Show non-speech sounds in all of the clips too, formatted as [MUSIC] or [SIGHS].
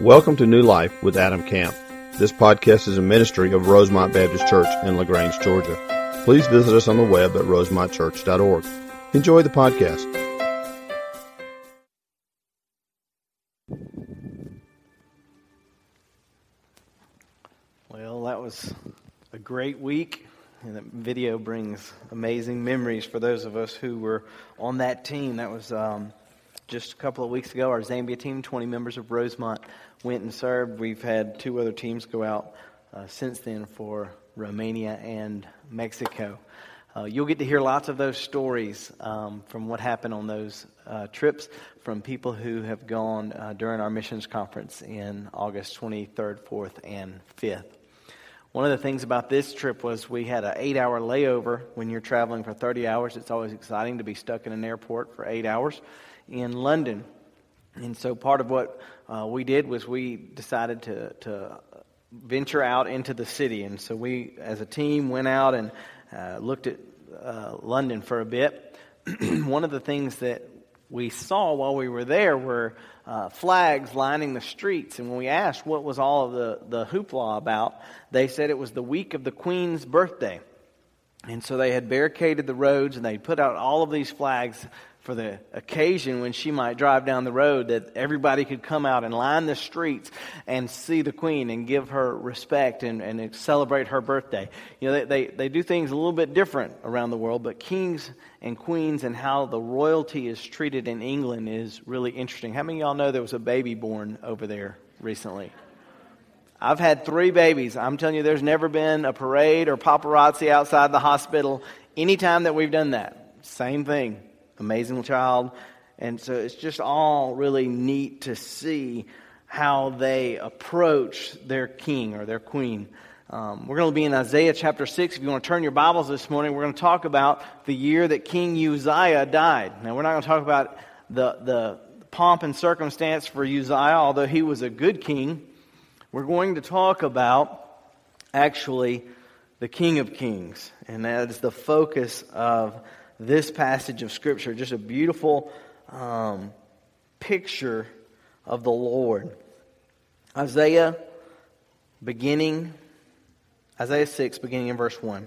Welcome to New Life with Adam Camp. This podcast is a ministry of Rosemont Baptist Church in LaGrange, Georgia. Please visit us on the web at rosemontchurch.org. Enjoy the podcast. Well, that was a great week, and that video brings amazing memories for those of us who were on that team. That was um, just a couple of weeks ago. Our Zambia team, 20 members of Rosemont, went and served. We've had two other teams go out uh, since then for Romania and Mexico. Uh, you'll get to hear lots of those stories um, from what happened on those uh, trips from people who have gone uh, during our missions conference in August 23rd, 4th, and 5th. One of the things about this trip was we had an eight hour layover. When you're traveling for 30 hours, it's always exciting to be stuck in an airport for eight hours in London. And so part of what uh, we did was we decided to, to venture out into the city. And so we, as a team, went out and uh, looked at uh, London for a bit. [CLEARS THROAT] One of the things that we saw while we were there were uh, flags lining the streets. And when we asked what was all of the, the hoopla about, they said it was the week of the Queen's birthday. And so they had barricaded the roads and they put out all of these flags for the occasion when she might drive down the road that everybody could come out and line the streets and see the queen and give her respect and, and celebrate her birthday. You know, they, they, they do things a little bit different around the world, but kings and queens and how the royalty is treated in England is really interesting. How many of y'all know there was a baby born over there recently? I've had three babies. I'm telling you, there's never been a parade or paparazzi outside the hospital anytime that we've done that. Same thing amazing child. And so it's just all really neat to see how they approach their king or their queen. Um, we're going to be in Isaiah chapter 6. If you want to turn your Bibles this morning, we're going to talk about the year that King Uzziah died. Now, we're not going to talk about the, the pomp and circumstance for Uzziah, although he was a good king. We're going to talk about actually the King of Kings, and that is the focus of this passage of Scripture. Just a beautiful um, picture of the Lord. Isaiah, beginning, Isaiah 6, beginning in verse 1.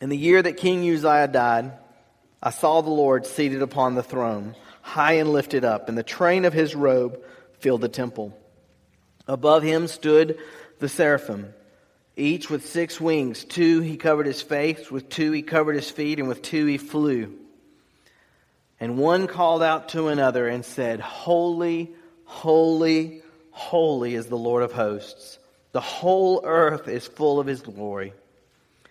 In the year that King Uzziah died, I saw the Lord seated upon the throne, high and lifted up, and the train of his robe filled the temple. Above him stood the seraphim each with six wings. Two he covered his face, with two he covered his feet, and with two he flew. And one called out to another and said, Holy, holy, holy is the Lord of hosts. The whole earth is full of his glory.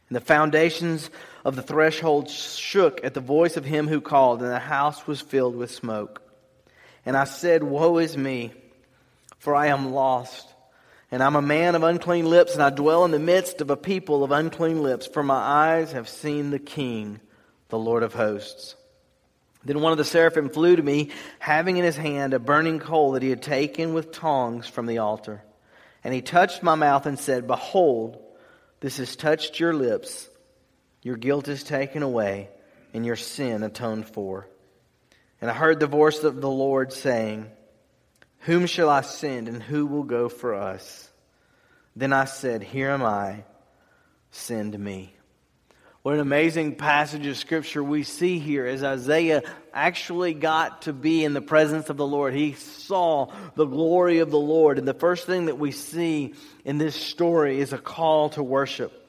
And the foundations of the threshold shook at the voice of him who called, and the house was filled with smoke. And I said, Woe is me, for I am lost and I'm a man of unclean lips, and I dwell in the midst of a people of unclean lips, for my eyes have seen the King, the Lord of hosts. Then one of the seraphim flew to me, having in his hand a burning coal that he had taken with tongs from the altar. And he touched my mouth and said, Behold, this has touched your lips. Your guilt is taken away, and your sin atoned for. And I heard the voice of the Lord saying, whom shall I send, and who will go for us? Then I said, Here am I, send me. What an amazing passage of scripture we see here as Isaiah actually got to be in the presence of the Lord. He saw the glory of the Lord. And the first thing that we see in this story is a call to worship.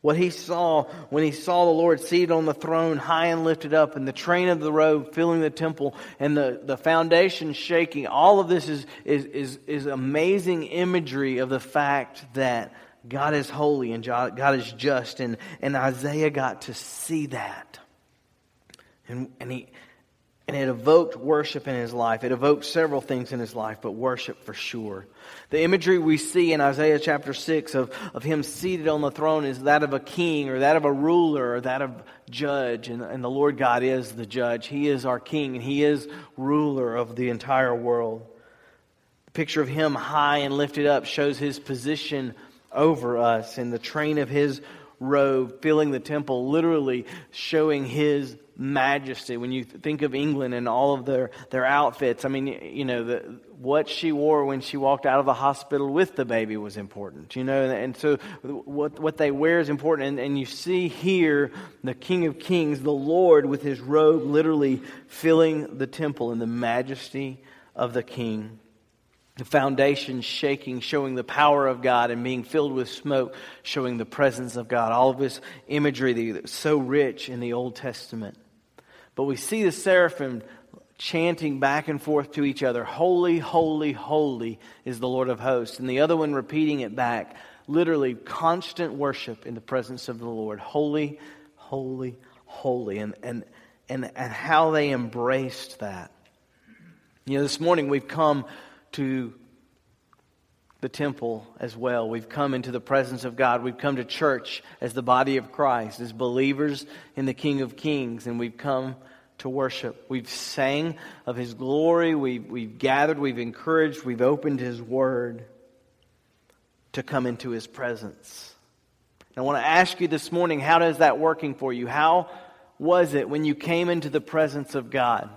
What he saw when he saw the Lord seated on the throne, high and lifted up, and the train of the robe filling the temple, and the, the foundation shaking, all of this is, is, is, is amazing imagery of the fact that God is holy and God is just. And, and Isaiah got to see that. And, and he, and it evoked worship in his life. It evoked several things in his life, but worship for sure. The imagery we see in Isaiah chapter 6 of, of him seated on the throne is that of a king or that of a ruler or that of judge. And, and the Lord God is the judge. He is our king and he is ruler of the entire world. The picture of him high and lifted up shows his position over us and the train of his robe filling the temple, literally showing his majesty. When you think of England and all of their, their outfits, I mean, you know, the, what she wore when she walked out of the hospital with the baby was important, you know, and so what, what they wear is important. And, and you see here the King of Kings, the Lord, with his robe literally filling the temple in the majesty of the King the foundation shaking, showing the power of God, and being filled with smoke, showing the presence of God. All of this imagery that's so rich in the Old Testament. But we see the seraphim chanting back and forth to each other, Holy, holy, holy is the Lord of hosts. And the other one repeating it back, literally constant worship in the presence of the Lord. Holy, holy, holy. And, and, and, and how they embraced that. You know, this morning we've come to the temple as well. We've come into the presence of God. We've come to church as the body of Christ, as believers in the King of Kings, and we've come to worship. We've sang of His glory. We've, we've gathered. We've encouraged. We've opened His Word to come into His presence. And I want to ask you this morning how is that working for you? How was it when you came into the presence of God?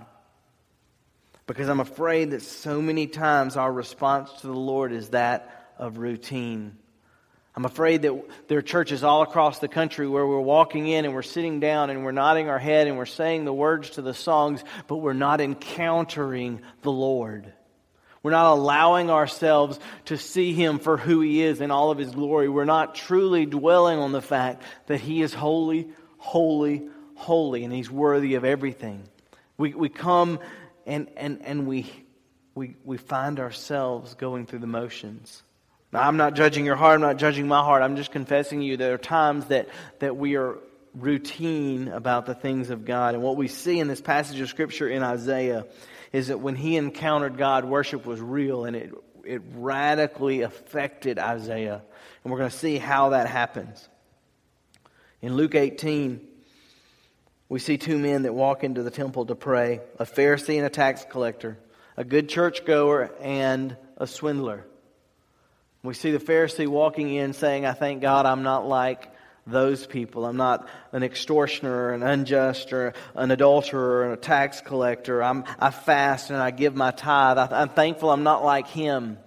Because I'm afraid that so many times our response to the Lord is that of routine. I'm afraid that there are churches all across the country where we're walking in and we're sitting down and we're nodding our head and we're saying the words to the songs, but we're not encountering the Lord. We're not allowing ourselves to see Him for who He is in all of His glory. We're not truly dwelling on the fact that He is holy, holy, holy, and He's worthy of everything. We, we come and, and, and we, we, we find ourselves going through the motions. Now, I'm not judging your heart, I'm not judging my heart. I'm just confessing to you there are times that, that we are routine about the things of God. And what we see in this passage of Scripture in Isaiah is that when he encountered God, worship was real and it, it radically affected Isaiah. And we're going to see how that happens. In Luke 18, we see two men that walk into the temple to pray a Pharisee and a tax collector, a good churchgoer and a swindler. We see the Pharisee walking in saying, I thank God I'm not like those people. I'm not an extortioner, an unjust, or an adulterer, or a tax collector. I'm, I fast and I give my tithe. I, I'm thankful I'm not like him.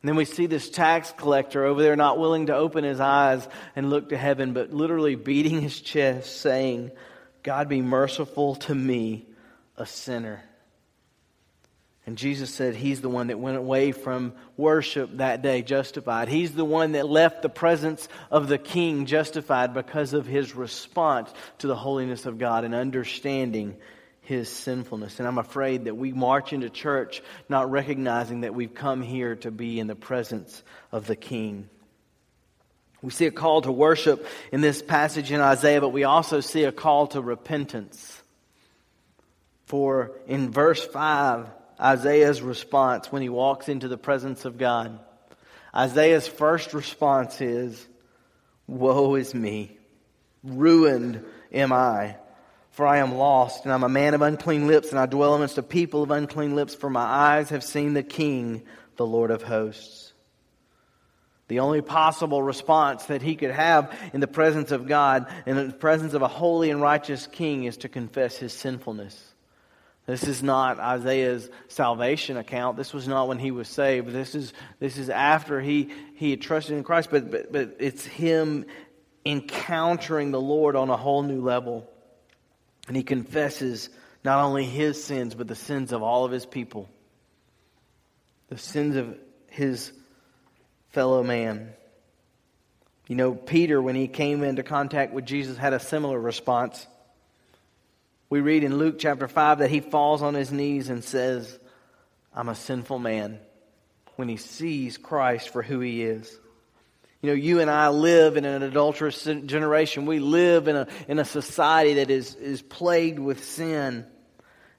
And then we see this tax collector over there not willing to open his eyes and look to heaven, but literally beating his chest, saying, God be merciful to me, a sinner. And Jesus said he's the one that went away from worship that day justified. He's the one that left the presence of the king justified because of his response to the holiness of God and understanding his sinfulness. And I'm afraid that we march into church not recognizing that we've come here to be in the presence of the king. We see a call to worship in this passage in Isaiah, but we also see a call to repentance. For in verse 5, Isaiah's response when he walks into the presence of God, Isaiah's first response is, Woe is me! Ruined am I, for I am lost, and I'm a man of unclean lips, and I dwell amidst a people of unclean lips, for my eyes have seen the King, the Lord of hosts. The only possible response that he could have in the presence of God, in the presence of a holy and righteous king, is to confess his sinfulness. This is not Isaiah's salvation account. This was not when he was saved. This is, this is after he, he had trusted in Christ, but, but, but it's him encountering the Lord on a whole new level. And he confesses not only his sins, but the sins of all of his people, the sins of his fellow man. You know, Peter, when he came into contact with Jesus, had a similar response. We read in Luke chapter 5 that he falls on his knees and says, I'm a sinful man, when he sees Christ for who he is. You know, you and I live in an adulterous generation. We live in a, in a society that is, is plagued with sin.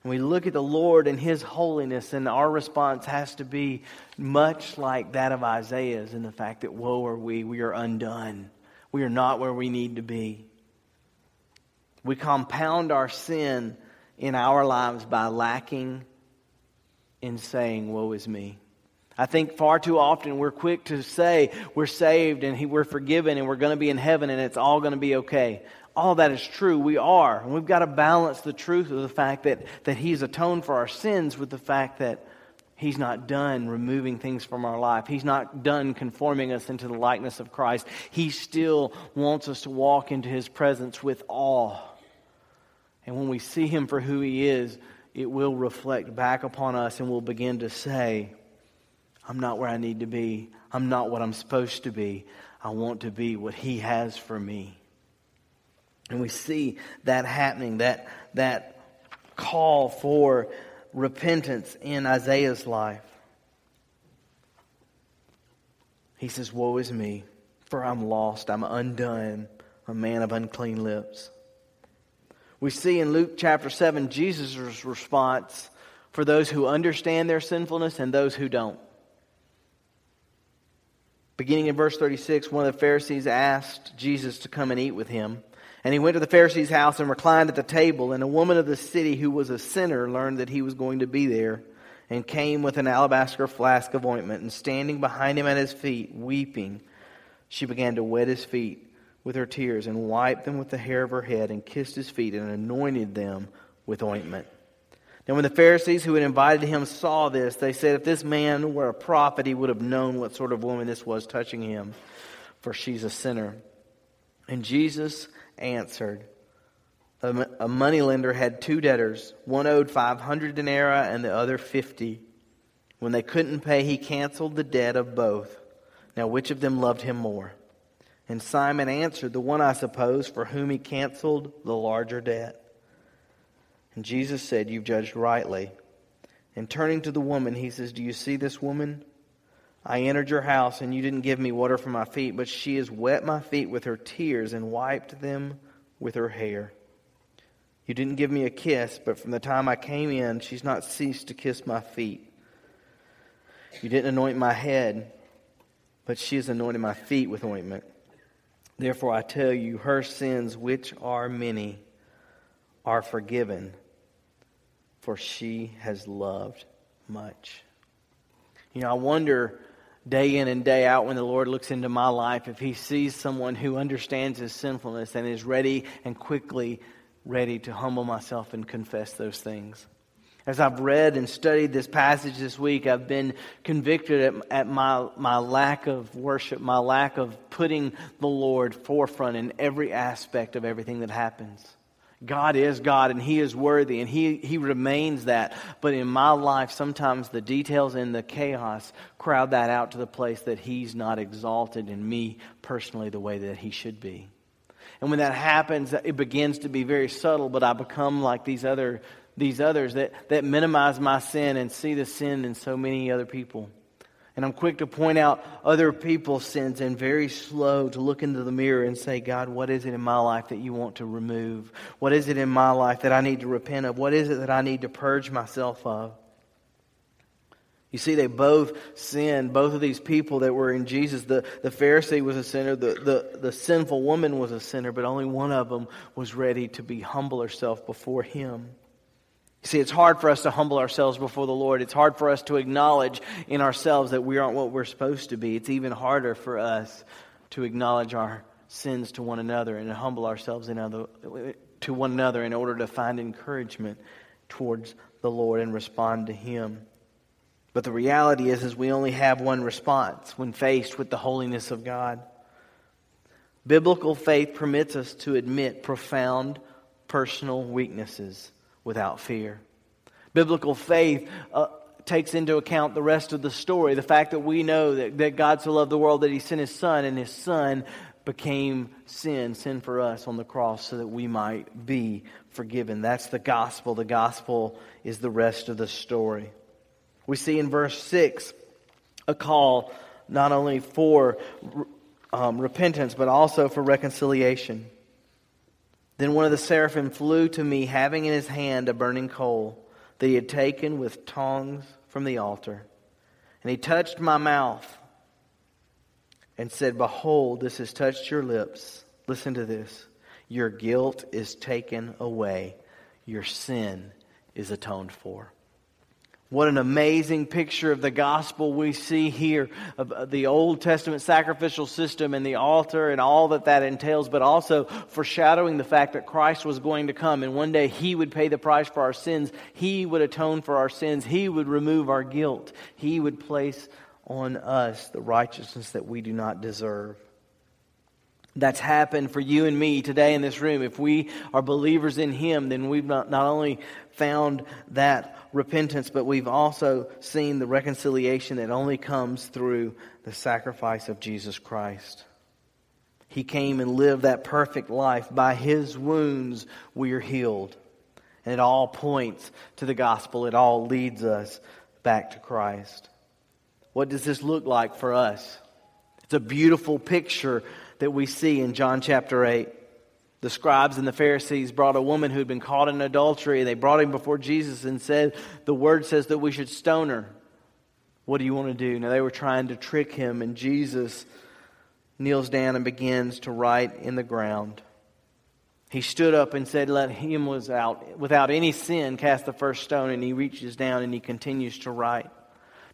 And we look at the Lord and His holiness, and our response has to be much like that of Isaiah's in the fact that, woe are we, we are undone. We are not where we need to be. We compound our sin in our lives by lacking in saying, Woe is me. I think far too often we're quick to say we're saved and we're forgiven and we're going to be in heaven and it's all going to be okay. All that is true. We are. And we've got to balance the truth of the fact that, that He's atoned for our sins with the fact that He's not done removing things from our life. He's not done conforming us into the likeness of Christ. He still wants us to walk into His presence with awe. And when we see Him for who He is, it will reflect back upon us and we'll begin to say, I'm not where I need to be. I'm not what I'm supposed to be. I want to be what He has for me. And we see that happening, that, that call for repentance in Isaiah's life. He says, Woe is me, for I'm lost, I'm undone, a man of unclean lips. We see in Luke chapter 7 Jesus' response for those who understand their sinfulness and those who don't. Beginning in verse 36, one of the Pharisees asked Jesus to come and eat with him. And he went to the Pharisee's house and reclined at the table. And a woman of the city who was a sinner learned that he was going to be there and came with an alabaster flask of ointment. And standing behind him at his feet, weeping, she began to wet his feet with her tears and wiped them with the hair of her head and kissed his feet and anointed them with ointment. Now, when the Pharisees who had invited him saw this, they said, If this man were a prophet, he would have known what sort of woman this was touching him, for she's a sinner. And Jesus answered, A moneylender had two debtors. One owed 500 denarii and the other 50. When they couldn't pay, he canceled the debt of both. Now, which of them loved him more? And Simon answered, The one, I suppose, for whom he canceled the larger debt. And Jesus said, You've judged rightly. And turning to the woman, he says, Do you see this woman? I entered your house, and you didn't give me water for my feet, but she has wet my feet with her tears and wiped them with her hair. You didn't give me a kiss, but from the time I came in, she's not ceased to kiss my feet. You didn't anoint my head, but she has anointed my feet with ointment. Therefore, I tell you, her sins, which are many, are forgiven, for she has loved much. You know, I wonder day in and day out when the Lord looks into my life if he sees someone who understands his sinfulness and is ready and quickly ready to humble myself and confess those things. As I've read and studied this passage this week, I've been convicted at, at, my, my lack of worship, my lack of putting the Lord forefront in every aspect of everything that happens. God is God and He is worthy and He, he remains that. But in my life, sometimes the details and the chaos crowd that out to the place that He's not exalted in me personally the way that He should be. And when that happens, it begins to be very subtle, but I become like these other these others that, that minimize my sin and see the sin in so many other people. And I'm quick to point out other people's sins and very slow to look into the mirror and say, God, what is it in my life that you want to remove? What is it in my life that I need to repent of? What is it that I need to purge myself of? You see, they both sinned. Both of these people that were in Jesus, the, the Pharisee was a sinner, the, the, the sinful woman was a sinner, but only one of them was ready to be humble herself before him. See, it's hard for us to humble ourselves before the Lord. It's hard for us to acknowledge in ourselves that we aren't what we're supposed to be. It's even harder for us to acknowledge our sins to one another and to humble ourselves other, to one another in order to find encouragement towards the Lord and respond to Him. But the reality is, is we only have one response when faced with the holiness of God. Biblical faith permits us to admit profound personal weaknesses without fear. Biblical faith uh, takes into account the rest of the story. The fact that we know that, that God so loved the world that he sent his son, and his son became sin, sin for us on the cross, so that we might be forgiven. That's the gospel. The gospel is the rest of the story. We see in verse 6 a call not only for um, repentance, but also for reconciliation. Then one of the seraphim flew to me, having in his hand a burning coal that he had taken with tongs from the altar. And he touched my mouth and said, Behold, this has touched your lips. Listen to this. Your guilt is taken away, your sin is atoned for. What an amazing picture of the gospel we see here of uh, the Old Testament sacrificial system and the altar and all that that entails, but also foreshadowing the fact that Christ was going to come and one day He would pay the price for our sins. He would atone for our sins. He would remove our guilt. He would place on us the righteousness that we do not deserve that's happened for you and me today in this room. If we are believers in Him, then we've not, not only found that repentance, but we've also seen the reconciliation that only comes through the sacrifice of Jesus Christ. He came and lived that perfect life. By His wounds, we are healed. And it all points to the gospel, it all leads us back to Christ. What does this look like for us? It's a beautiful picture that we see in John chapter 8. The scribes and the Pharisees brought a woman who had been caught in adultery. and They brought him before Jesus and said, The word says that we should stone her. What do you want to do? Now, they were trying to trick him, and Jesus kneels down and begins to write in the ground. He stood up and said, Let him was out without any sin cast the first stone, and he reaches down and he continues to write.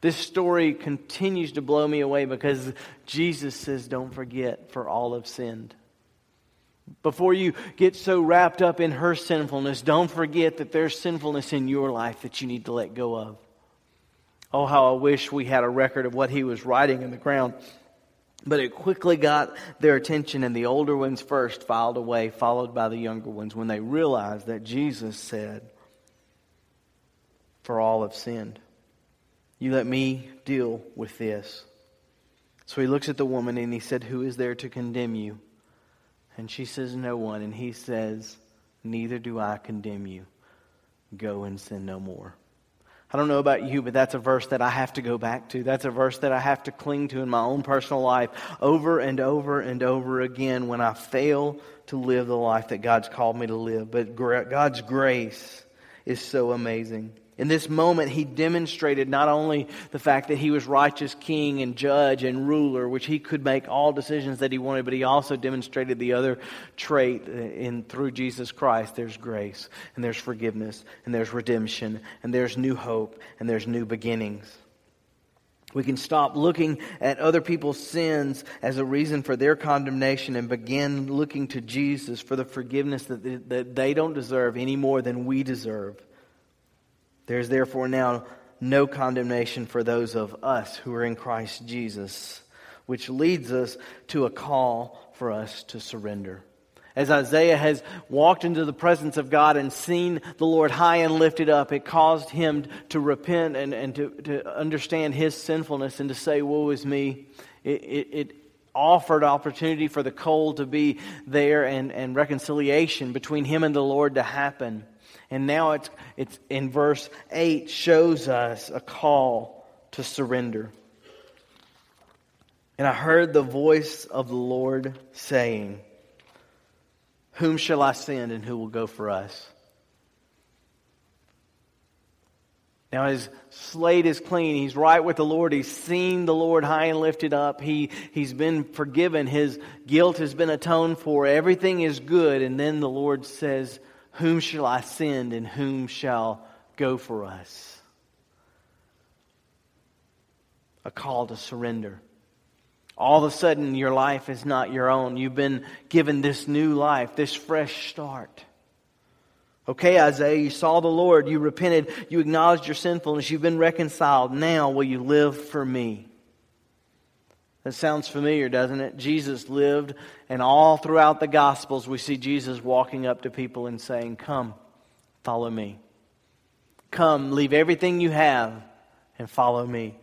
This story continues to blow me away because Jesus says, Don't forget, for all have sinned. Before you get so wrapped up in her sinfulness, don't forget that there's sinfulness in your life that you need to let go of. Oh, how I wish we had a record of what he was writing in the ground. But it quickly got their attention, and the older ones first filed away, followed by the younger ones, when they realized that Jesus said, For all have sinned. You let me deal with this. So he looks at the woman and he said, Who is there to condemn you? And she says, No one. And he says, Neither do I condemn you. Go and sin no more. I don't know about you, but that's a verse that I have to go back to. That's a verse that I have to cling to in my own personal life over and over and over again when I fail to live the life that God's called me to live. But God's grace is so amazing. In this moment, he demonstrated not only the fact that he was righteous king and judge and ruler, which he could make all decisions that he wanted, but he also demonstrated the other trait in through Jesus Christ. There's grace, and there's forgiveness, and there's redemption, and there's new hope, and there's new beginnings. We can stop looking at other people's sins as a reason for their condemnation and begin looking to Jesus for the forgiveness that that they don't deserve any more than we deserve. There is therefore now no condemnation for those of us who are in Christ Jesus, which leads us to a call for us to surrender. As Isaiah has walked into the presence of God and seen the Lord high and lifted up, it caused him to repent and, and to, to understand his sinfulness and to say, Woe is me. It, it, it offered opportunity for the coal to be there and, and reconciliation between him and the Lord to happen. And now it's, it's in verse 8 shows us a call to surrender. And I heard the voice of the Lord saying, Whom shall I send and who will go for us? Now his slate is clean. He's right with the Lord. He's seen the Lord high and lifted up. He, he's been forgiven. His guilt has been atoned for. Everything is good. And then the Lord says, whom shall I send and whom shall go for us? A call to surrender. All of a sudden, your life is not your own. You've been given this new life, this fresh start. Okay, Isaiah, you saw the Lord, you repented, you acknowledged your sinfulness, you've been reconciled. Now will you live for me? That sounds familiar, doesn't it? Jesus lived, and all throughout the Gospels, we see Jesus walking up to people and saying, Come, follow me. Come, leave everything you have and follow me.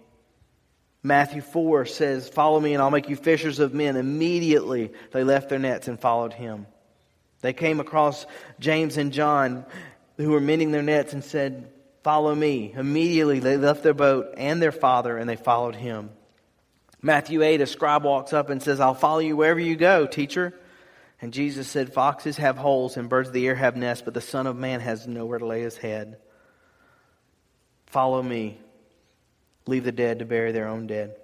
Matthew 4 says, Follow me, and I'll make you fishers of men. Immediately they left their nets and followed him. They came across James and John, who were mending their nets, and said, Follow me. Immediately they left their boat and their father, and they followed him. Matthew 8, a scribe walks up and says, I'll follow you wherever you go, teacher. And Jesus said, Foxes have holes and birds of the air have nests, but the Son of Man has nowhere to lay his head. Follow me. Leave the dead to bury their own dead.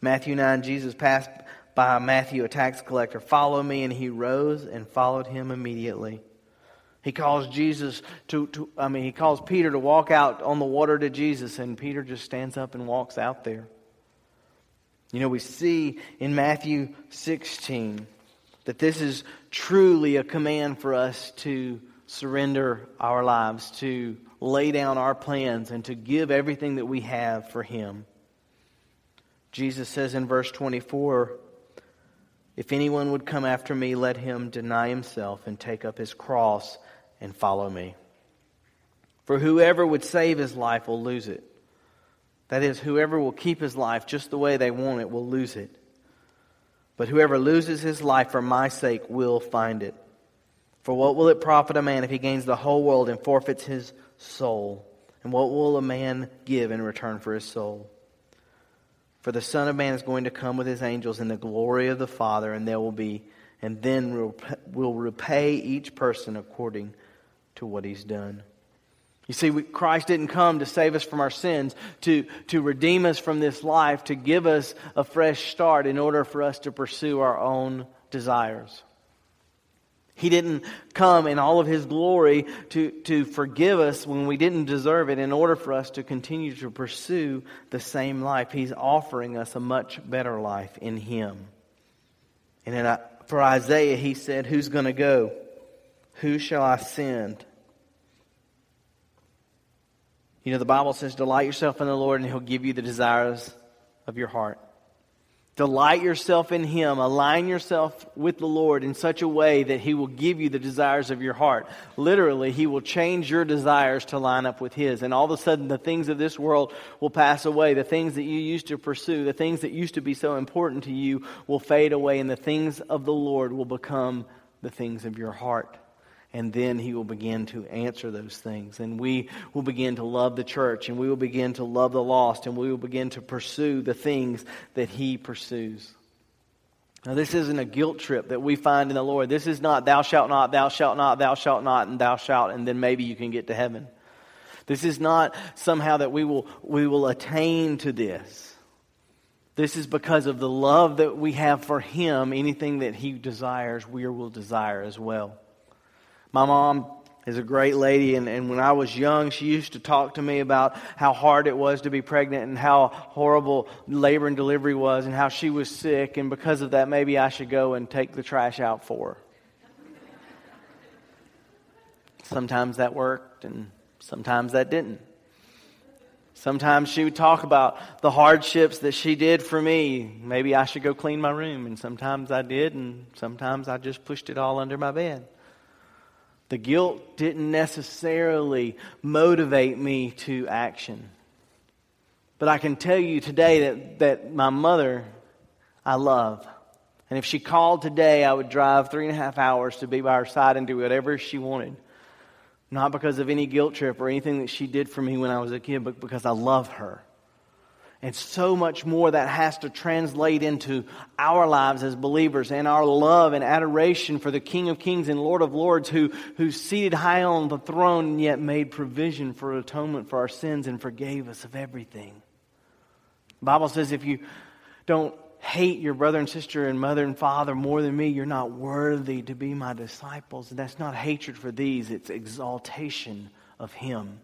Matthew 9, Jesus passed by Matthew, a tax collector. Follow me. And he rose and followed him immediately. He calls Jesus to, to, I mean, he calls Peter to walk out on the water to Jesus, and Peter just stands up and walks out there. You know, we see in Matthew 16 that this is truly a command for us to surrender our lives, to lay down our plans, and to give everything that we have for Him. Jesus says in verse 24, If anyone would come after me, let him deny himself and take up his cross and follow me. For whoever would save his life will lose it. That is, whoever will keep his life just the way they want it will lose it. But whoever loses his life for my sake will find it. For what will it profit a man if he gains the whole world and forfeits his soul? And what will a man give in return for his soul? For the Son of Man is going to come with his angels in the glory of the Father, and there will be, and then will repay each person according to what he's done. You see, we, Christ didn't come to save us from our sins, to, to redeem us from this life, to give us a fresh start in order for us to pursue our own desires. He didn't come in all of His glory to, to forgive us when we didn't deserve it in order for us to continue to pursue the same life. He's offering us a much better life in Him. And in, uh, for Isaiah, he said, Who's going to go? Who shall I send? You know, the Bible says, Delight yourself in the Lord, and He'll give you the desires of your heart. Delight yourself in Him. Align yourself with the Lord in such a way that He will give you the desires of your heart. Literally, He will change your desires to line up with His. And all of a sudden, the things of this world will pass away. The things that you used to pursue, the things that used to be so important to you will fade away. And the things of the Lord will become the things of your heart and then he will begin to answer those things. And we will begin to love the church, and we will begin to love the lost, and we will begin to pursue the things that he pursues. Now, this isn't a guilt trip that we find in the Lord. This is not, thou shalt not, thou shalt not, thou shalt not, and thou shalt, and then maybe you can get to heaven. This is not somehow that we will, we will attain to this. This is because of the love that we have for Him. Anything that He desires, we will desire as well. My mom is a great lady, and, and when I was young, she used to talk to me about how hard it was to be pregnant and how horrible labor and delivery was and how she was sick, and because of that, maybe I should go and take the trash out for her. Sometimes that worked, and sometimes that didn't. Sometimes she would talk about the hardships that she did for me. Maybe I should go clean my room, and sometimes I did, and sometimes I just pushed it all under my bed. The guilt didn't necessarily motivate me to action. But I can tell you today that, that my mother, I love. And if she called today, I would drive three and a half hours to be by her side and do whatever she wanted. Not because of any guilt trip or anything that she did for me when I was a kid, but because I love her. And so much more that has to translate into our lives as believers and our love and adoration for the King of Kings and Lord of Lords who, who's seated high on the throne and yet made provision for atonement for our sins and forgave us of everything. The Bible says if you don't hate your brother and sister and mother and father more than me, you're not worthy to be my disciples. And that's not hatred for these, it's exaltation of Him.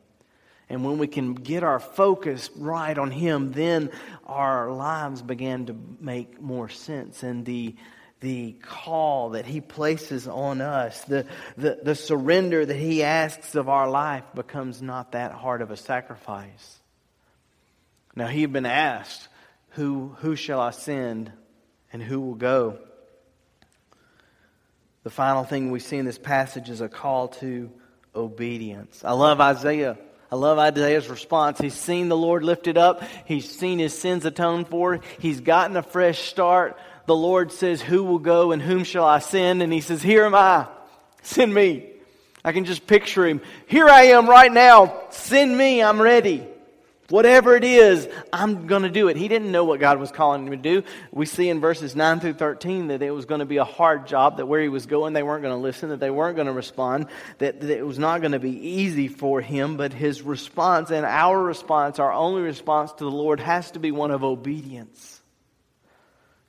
And when we can get our focus right on Him, then our lives begin to make more sense. And the, the call that He places on us, the, the, the surrender that He asks of our life becomes not that hard of a sacrifice. Now, He had been asked, who, who shall I send and who will go? The final thing we see in this passage is a call to obedience. I love Isaiah I love Isaiah's response. He's seen the Lord lifted up. He's seen his sins atoned for. He's gotten a fresh start. The Lord says, Who will go and whom shall I send? And he says, Here am I. Send me. I can just picture him. Here I am right now. Send me. I'm ready. Whatever it is, I'm going to do it. He didn't know what God was calling him to do. We see in verses 9 through 13 that it was going to be a hard job, that where he was going, they weren't going to listen, that they weren't going to respond, that, that it was not going to be easy for him. But his response and our response, our only response to the Lord, has to be one of obedience.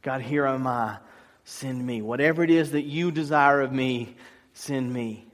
God, here am I. Send me. Whatever it is that you desire of me, send me.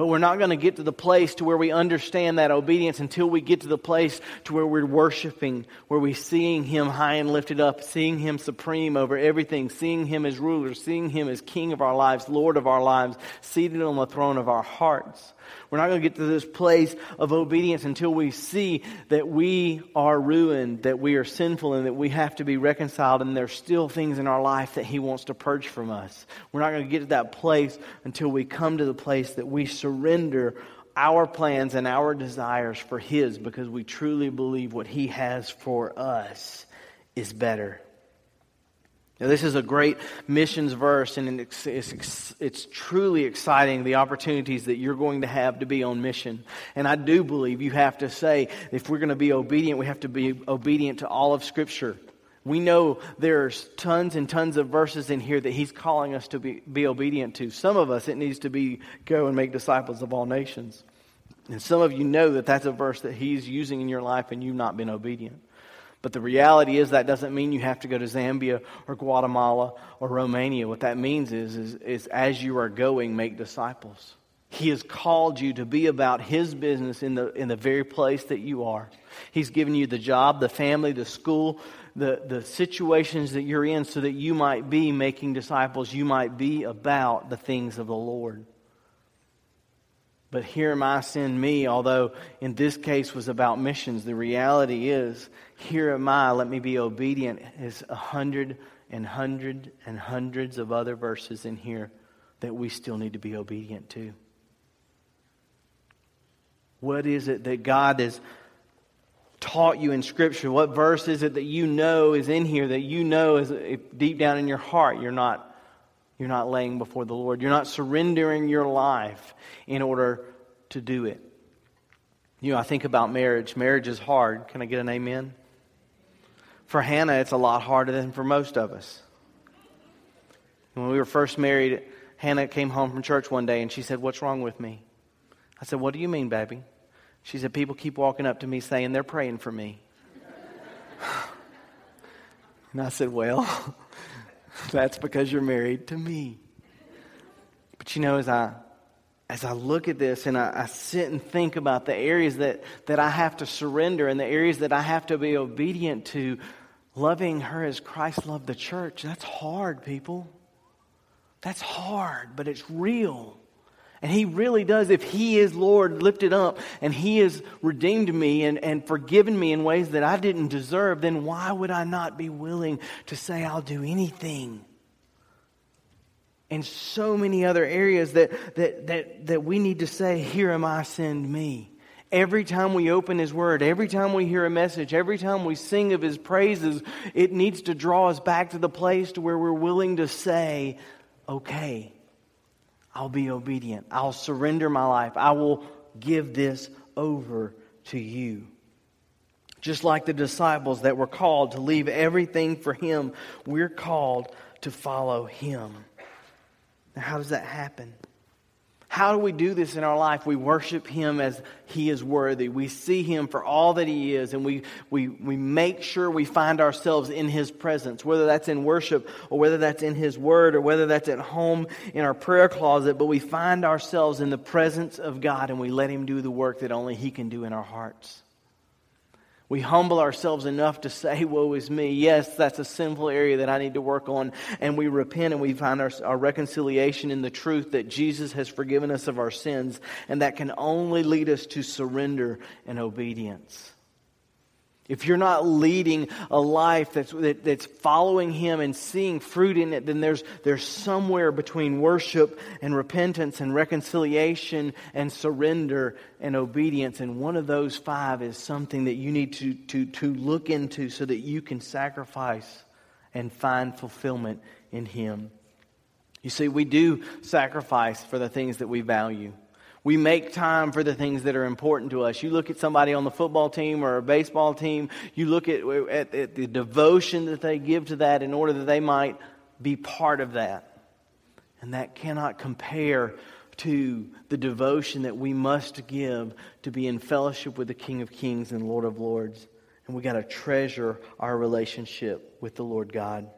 But we're not going to get to the place to where we understand that obedience until we get to the place to where we're worshiping, where we're seeing Him high and lifted up, seeing Him supreme over everything, seeing Him as ruler, seeing Him as King of our lives, Lord of our lives, seated on the throne of our hearts. We're not going to get to this place of obedience until we see that we are ruined, that we are sinful, and that we have to be reconciled, and there's still things in our life that He wants to purge from us. We're not going to get to that place until we come to the place that we surrender our plans and our desires for His because we truly believe what He has for us is better. Now, this is a great missions verse, and it's, it's, it's, truly exciting the opportunities that you're going to have to be on mission. And I do believe you have to say, if we're going to be obedient, we have to be obedient to all of Scripture. We know there's tons and tons of verses in here that He's calling us to be, be obedient to. Some of us, it needs to be go and make disciples of all nations. And some of you know that that's a verse that He's using in your life and you've not been obedient. But the reality is that doesn't mean you have to go to Zambia or Guatemala or Romania. What that means is, is, is as you are going, make disciples. He has called you to be about His business in the, in the very place that you are. He's given you the job, the family, the school, the, the situations that you're in so that you might be making disciples. You might be about the things of the Lord. But here am I, send me, although in this case was about missions. The reality is, here am I, let me be obedient, is a hundred and hundred and hundreds of other verses in here that we still need to be obedient to. What is it that God has taught you in Scripture? What verse is it that you know is in here that you know is deep down in your heart you're not you're not laying before the Lord. You're not surrendering your life in order to do it. You know, I think about marriage. Marriage is hard. Can I get an amen? For Hannah, it's a lot harder than for most of us. When we were first married, Hannah came home from church one day and she said, What's wrong with me? I said, What do you mean, baby? She said, People keep walking up to me saying they're praying for me. [SIGHS] and I said, Well, [LAUGHS] That's because you're married to me. But you know, as I as I look at this and I, I, sit and think about the areas that, that I have to surrender and the areas that I have to be obedient to, loving her as Christ loved the church, that's hard, people. That's hard, but it's real. And He really does. If He is Lord, lifted up, and He has redeemed me and, and forgiven me in ways that I didn't deserve, then why would I not be willing to say, I'll do anything? And so many other areas that, that, that, that we need to say, Here am I, send me. Every time we open His Word, every time we hear a message, every time we sing of His praises, it needs to draw us back to the place to where we're willing to say, Okay, I'll be obedient. I'll surrender my life. I will give this over to you. Just like the disciples that were called to leave everything for Him, we're called to follow Him. Now, how does that happen? How do we do this in our life? We worship Him as He is worthy. We see Him for all that He is, and we, we, we make sure we find ourselves in His presence, whether that's in worship or whether that's in His Word or whether that's at home in our prayer closet. But we find ourselves in the presence of God and we let Him do the work that only He can do in our hearts we humble ourselves enough to say, Woe is me. Yes, that's a sinful area that I need to work on. And we repent and we find our, our, reconciliation in the truth that Jesus has forgiven us of our sins. And that can only lead us to surrender and obedience. If you're not leading a life that's, that, that's following Him and seeing fruit in it, then there's, there's somewhere between worship and repentance and reconciliation and surrender and obedience. And one of those five is something that you need to, to, to look into so that you can sacrifice and find fulfillment in Him. You see, we do sacrifice for the things that we value. We make time for the things that are important to us. You look at somebody on the football team or a baseball team, you look at, at, at, the devotion that they give to that in order that they might be part of that. And that cannot compare to the devotion that we must give to be in fellowship with the King of Kings and Lord of Lords. And we got to treasure our relationship with the Lord God.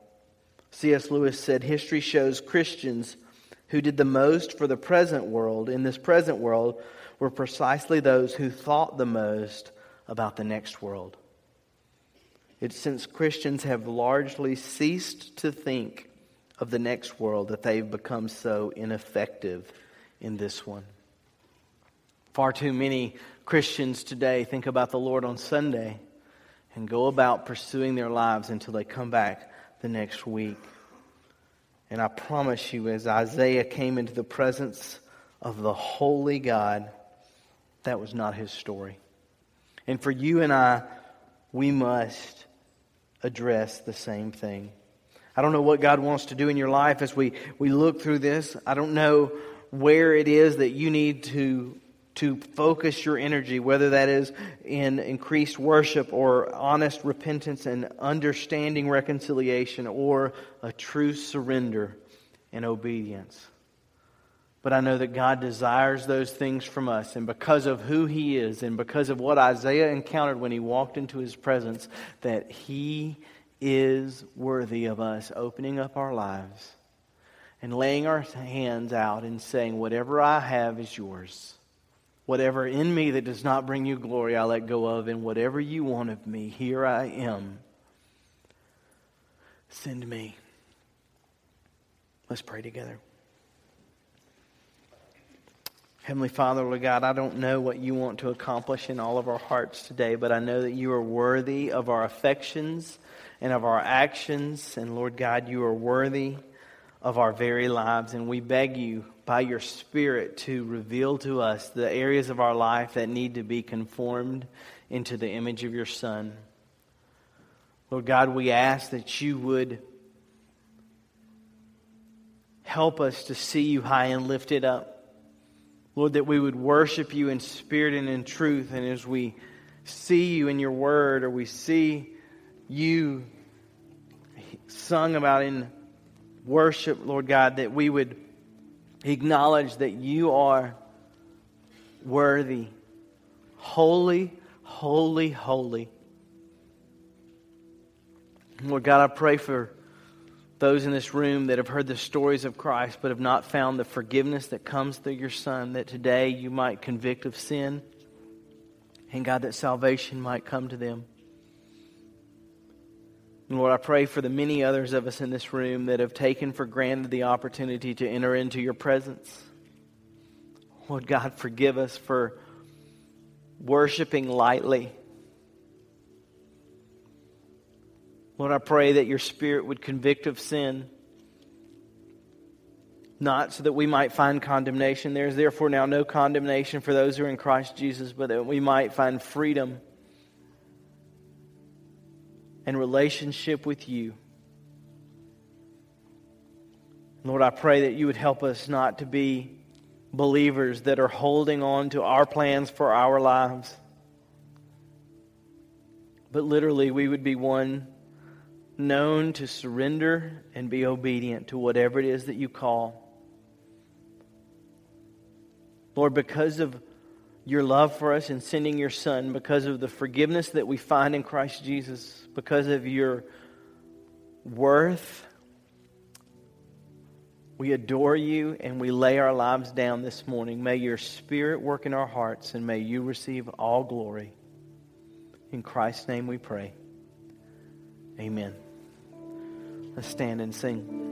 C.S. Lewis said, History shows Christians who did the most for the present world, in this present world, were precisely those who thought the most about the next world. It's since Christians have largely ceased to think of the next world that they've become so ineffective in this one. Far too many Christians today think about the Lord on Sunday and go about pursuing their lives until they come back the next week. And I promise you, as Isaiah came into the presence of the holy God, that was not his story. And for you and I, we must address the same thing. I don't know what God wants to do in your life as we, we look through this. I don't know where it is that you need to to focus your energy, whether that is in increased worship or honest repentance and understanding reconciliation or a true surrender and obedience. But I know that God desires those things from us. And because of who He is and because of what Isaiah encountered when he walked into His presence, that He is worthy of us opening up our lives and laying our hands out and saying, Whatever I have is yours. Whatever in me that does not bring you glory, I let go of. And whatever you want of me, here I am. Send me. Let's pray together. Heavenly Father, Lord God, I don't know what you want to accomplish in all of our hearts today, but I know that you are worthy of our affections and of our actions. And Lord God, you are worthy of our very lives. And we beg you, by your Spirit to reveal to us the areas of our life that need to be conformed into the image of your Son. Lord God, we ask that you would help us to see you high and lifted up. Lord, that we would worship you in spirit and in truth. And as we see you in your word or we see you sung about in worship, Lord God, that we would acknowledge that you are worthy, holy, holy, holy. Lord God, I pray for those in this room that have heard the stories of Christ but have not found the forgiveness that comes through your Son, that today you might convict of sin, and God, that salvation might come to them. And Lord, I pray for the many others of us in this room that have taken for granted the opportunity to enter into your presence. Lord God, forgive us for worshiping lightly. Lord, I pray that your Spirit would convict of sin, not so that we might find condemnation. There is therefore now no condemnation for those who are in Christ Jesus, but that we might find freedom and relationship with you. Lord, I pray that you would help us not to be believers that are holding on to our plans for our lives, but literally we would be one known to surrender and be obedient to whatever it is that you call. Lord, because of your love for us and sending your Son, because of the forgiveness that we find in Christ Jesus, because of your worth. We adore you and we lay our lives down this morning. May your Spirit work in our hearts and may you receive all glory. In Christ's name we pray. Amen. Let's stand and sing.